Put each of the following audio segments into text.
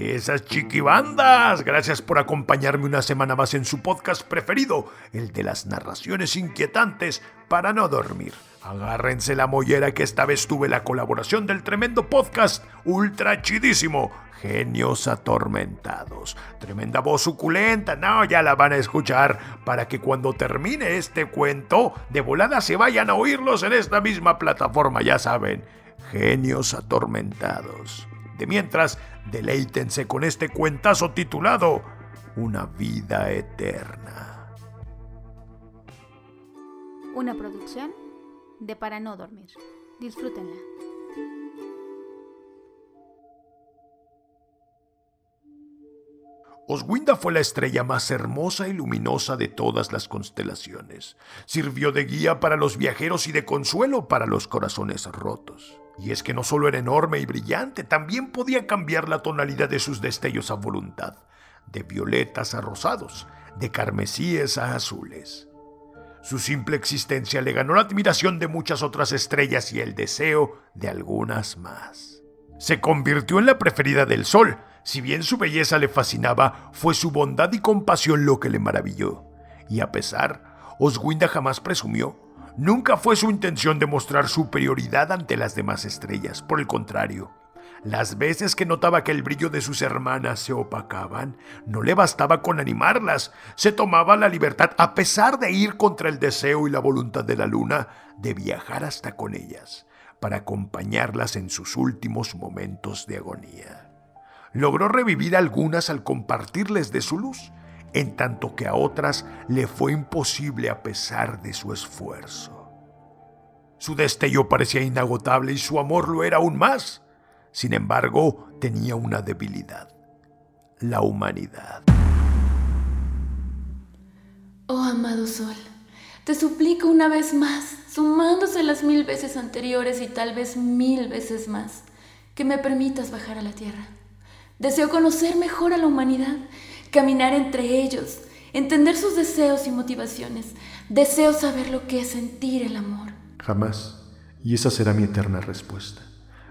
Esas chiquibandas, gracias por acompañarme una semana más en su podcast preferido, el de las narraciones inquietantes para no dormir. Agárrense la mollera que esta vez tuve la colaboración del tremendo podcast ultra chidísimo, Genios Atormentados. Tremenda voz suculenta, no, ya la van a escuchar para que cuando termine este cuento, de volada se vayan a oírlos en esta misma plataforma, ya saben, Genios Atormentados. De mientras, deleítense con este cuentazo titulado Una vida eterna. Una producción de Para no dormir. Disfrútenla. Oswinda fue la estrella más hermosa y luminosa de todas las constelaciones. Sirvió de guía para los viajeros y de consuelo para los corazones rotos. Y es que no solo era enorme y brillante, también podía cambiar la tonalidad de sus destellos a voluntad, de violetas a rosados, de carmesíes a azules. Su simple existencia le ganó la admiración de muchas otras estrellas y el deseo de algunas más. Se convirtió en la preferida del sol. Si bien su belleza le fascinaba, fue su bondad y compasión lo que le maravilló. Y a pesar, Oswinda jamás presumió. Nunca fue su intención demostrar superioridad ante las demás estrellas. Por el contrario, las veces que notaba que el brillo de sus hermanas se opacaban, no le bastaba con animarlas, se tomaba la libertad, a pesar de ir contra el deseo y la voluntad de la luna, de viajar hasta con ellas, para acompañarlas en sus últimos momentos de agonía. Logró revivir algunas al compartirles de su luz, en tanto que a otras le fue imposible a pesar de su esfuerzo. Su destello parecía inagotable y su amor lo era aún más. Sin embargo, tenía una debilidad, la humanidad. Oh amado sol, te suplico una vez más, sumándose las mil veces anteriores y tal vez mil veces más, que me permitas bajar a la tierra. Deseo conocer mejor a la humanidad, caminar entre ellos, entender sus deseos y motivaciones. Deseo saber lo que es sentir el amor. Jamás, y esa será mi eterna respuesta.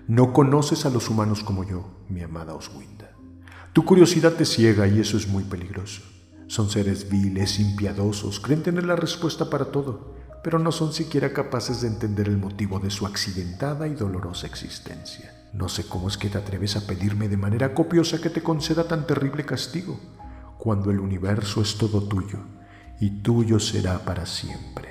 No conoces a los humanos como yo, mi amada Oswinda. Tu curiosidad te ciega y eso es muy peligroso. Son seres viles, impiadosos, creen tener la respuesta para todo, pero no son siquiera capaces de entender el motivo de su accidentada y dolorosa existencia. No sé cómo es que te atreves a pedirme de manera copiosa que te conceda tan terrible castigo, cuando el universo es todo tuyo y tuyo será para siempre.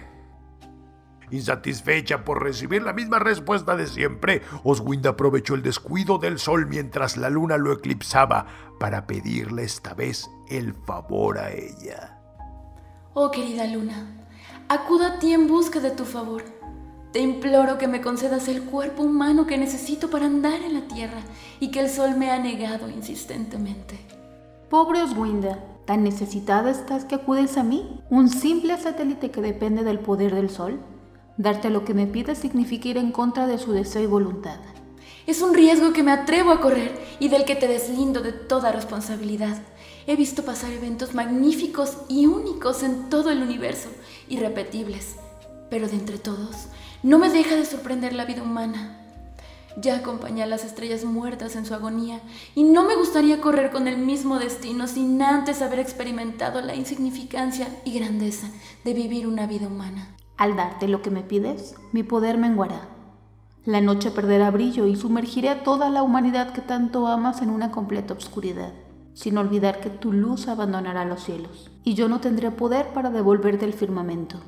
Insatisfecha por recibir la misma respuesta de siempre, Oswinda aprovechó el descuido del sol mientras la luna lo eclipsaba para pedirle esta vez el favor a ella. Oh querida luna, acudo a ti en busca de tu favor. Te imploro que me concedas el cuerpo humano que necesito para andar en la tierra y que el sol me ha negado insistentemente. Pobre Oswinda, ¿tan necesitada estás que acudes a mí? ¿Un simple satélite que depende del poder del sol? Darte lo que me pide significa ir en contra de su deseo y voluntad. Es un riesgo que me atrevo a correr y del que te deslindo de toda responsabilidad. He visto pasar eventos magníficos y únicos en todo el universo, irrepetibles. Pero de entre todos, no me deja de sorprender la vida humana. Ya acompañé a las estrellas muertas en su agonía y no me gustaría correr con el mismo destino sin antes haber experimentado la insignificancia y grandeza de vivir una vida humana. Al darte lo que me pides, mi poder menguará. La noche perderá brillo y sumergiré a toda la humanidad que tanto amas en una completa oscuridad, sin olvidar que tu luz abandonará los cielos, y yo no tendré poder para devolverte el firmamento.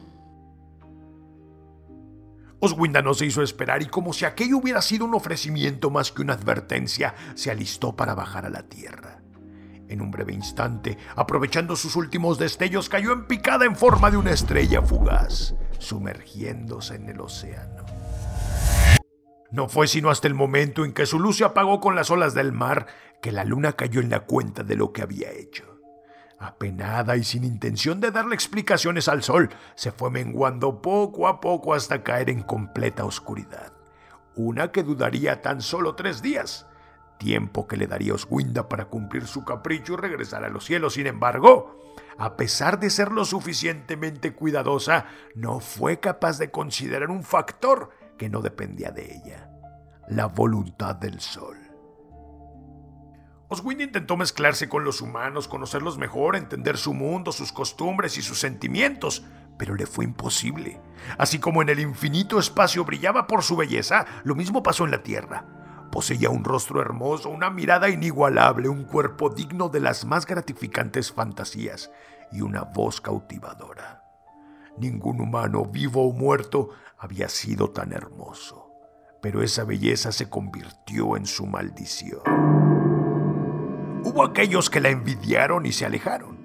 Oswinda no se hizo esperar y como si aquello hubiera sido un ofrecimiento más que una advertencia, se alistó para bajar a la tierra. En un breve instante, aprovechando sus últimos destellos, cayó en picada en forma de una estrella fugaz, sumergiéndose en el océano. No fue sino hasta el momento en que su luz se apagó con las olas del mar que la luna cayó en la cuenta de lo que había hecho. Apenada y sin intención de darle explicaciones al sol, se fue menguando poco a poco hasta caer en completa oscuridad. Una que dudaría tan solo tres días, tiempo que le daría Oswinda para cumplir su capricho y regresar a los cielos. Sin embargo, a pesar de ser lo suficientemente cuidadosa, no fue capaz de considerar un factor que no dependía de ella, la voluntad del sol. Oswind intentó mezclarse con los humanos, conocerlos mejor, entender su mundo, sus costumbres y sus sentimientos, pero le fue imposible. Así como en el infinito espacio brillaba por su belleza, lo mismo pasó en la Tierra. Poseía un rostro hermoso, una mirada inigualable, un cuerpo digno de las más gratificantes fantasías y una voz cautivadora. Ningún humano, vivo o muerto, había sido tan hermoso, pero esa belleza se convirtió en su maldición. Hubo aquellos que la envidiaron y se alejaron.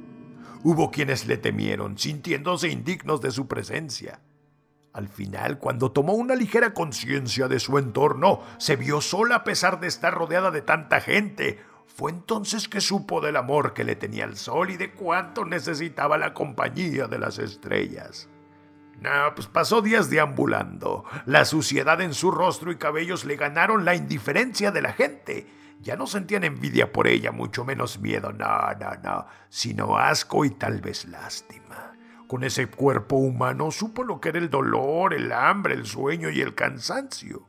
Hubo quienes le temieron, sintiéndose indignos de su presencia. Al final, cuando tomó una ligera conciencia de su entorno, se vio sola a pesar de estar rodeada de tanta gente. Fue entonces que supo del amor que le tenía el sol y de cuánto necesitaba la compañía de las estrellas. No, pues pasó días deambulando. La suciedad en su rostro y cabellos le ganaron la indiferencia de la gente ya no sentían envidia por ella, mucho menos miedo, no, no, no, sino asco y tal vez lástima. Con ese cuerpo humano supo lo que era el dolor, el hambre, el sueño y el cansancio.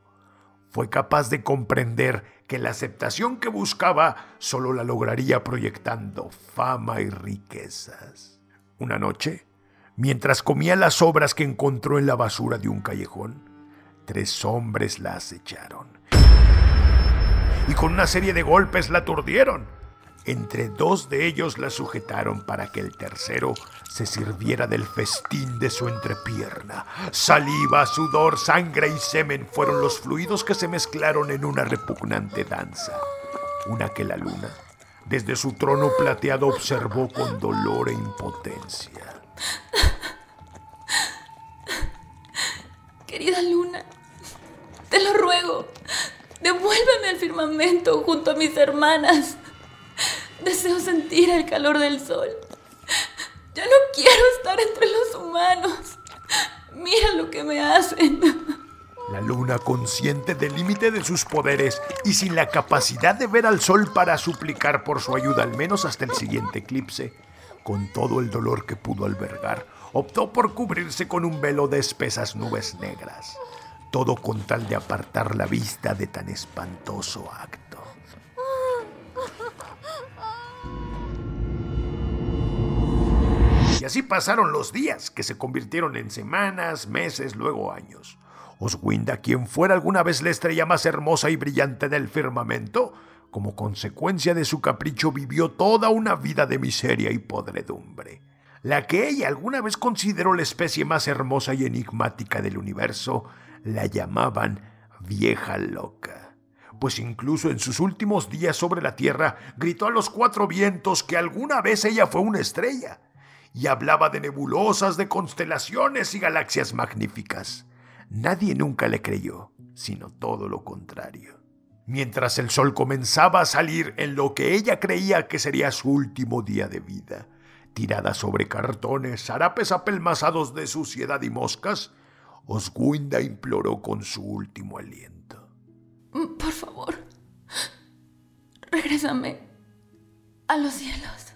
Fue capaz de comprender que la aceptación que buscaba solo la lograría proyectando fama y riquezas. Una noche, mientras comía las obras que encontró en la basura de un callejón, tres hombres la acecharon y con una serie de golpes la aturdieron. Entre dos de ellos la sujetaron para que el tercero se sirviera del festín de su entrepierna. Saliva, sudor, sangre y semen fueron los fluidos que se mezclaron en una repugnante danza. Una que la luna, desde su trono plateado, observó con dolor e impotencia. Querida luna, te lo ruego, Devuélveme al firmamento junto a mis hermanas. Deseo sentir el calor del sol. Ya no quiero estar entre los humanos. Mira lo que me hacen. La luna, consciente del límite de sus poderes y sin la capacidad de ver al sol para suplicar por su ayuda, al menos hasta el siguiente eclipse, con todo el dolor que pudo albergar, optó por cubrirse con un velo de espesas nubes negras todo con tal de apartar la vista de tan espantoso acto. Y así pasaron los días, que se convirtieron en semanas, meses, luego años. Oswinda, quien fuera alguna vez la estrella más hermosa y brillante del firmamento, como consecuencia de su capricho vivió toda una vida de miseria y podredumbre. La que ella alguna vez consideró la especie más hermosa y enigmática del universo, la llamaban vieja loca, pues incluso en sus últimos días sobre la tierra gritó a los cuatro vientos que alguna vez ella fue una estrella, y hablaba de nebulosas, de constelaciones y galaxias magníficas. Nadie nunca le creyó, sino todo lo contrario. Mientras el sol comenzaba a salir en lo que ella creía que sería su último día de vida, tirada sobre cartones, harapes apelmazados de suciedad y moscas, Osgunda imploró con su último aliento. Mm, por favor, regrésame a los cielos.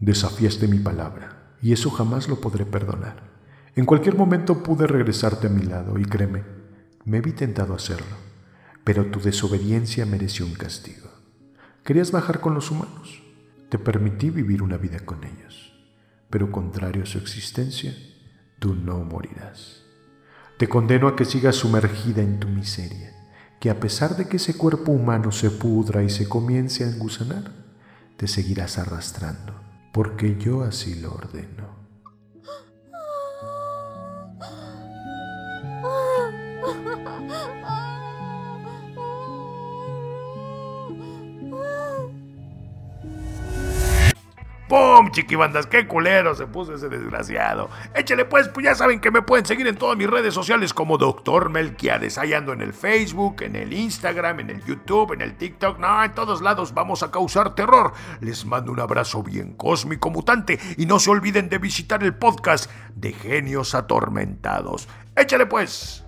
Desafiaste mi palabra, y eso jamás lo podré perdonar. En cualquier momento pude regresarte a mi lado, y créeme, me vi tentado a hacerlo, pero tu desobediencia mereció un castigo. Querías bajar con los humanos. Te permití vivir una vida con ellos, pero contrario a su existencia, tú no morirás. Te condeno a que sigas sumergida en tu miseria, que a pesar de que ese cuerpo humano se pudra y se comience a engusanar, te seguirás arrastrando, porque yo así lo ordeno. ¡Pum! Chiquibandas, qué culero se puso ese desgraciado. Échale pues, pues ya saben que me pueden seguir en todas mis redes sociales como Doctor Melquiades. Ahí ando en el Facebook, en el Instagram, en el YouTube, en el TikTok. No, en todos lados vamos a causar terror. Les mando un abrazo bien cósmico mutante y no se olviden de visitar el podcast de Genios Atormentados. Échale pues.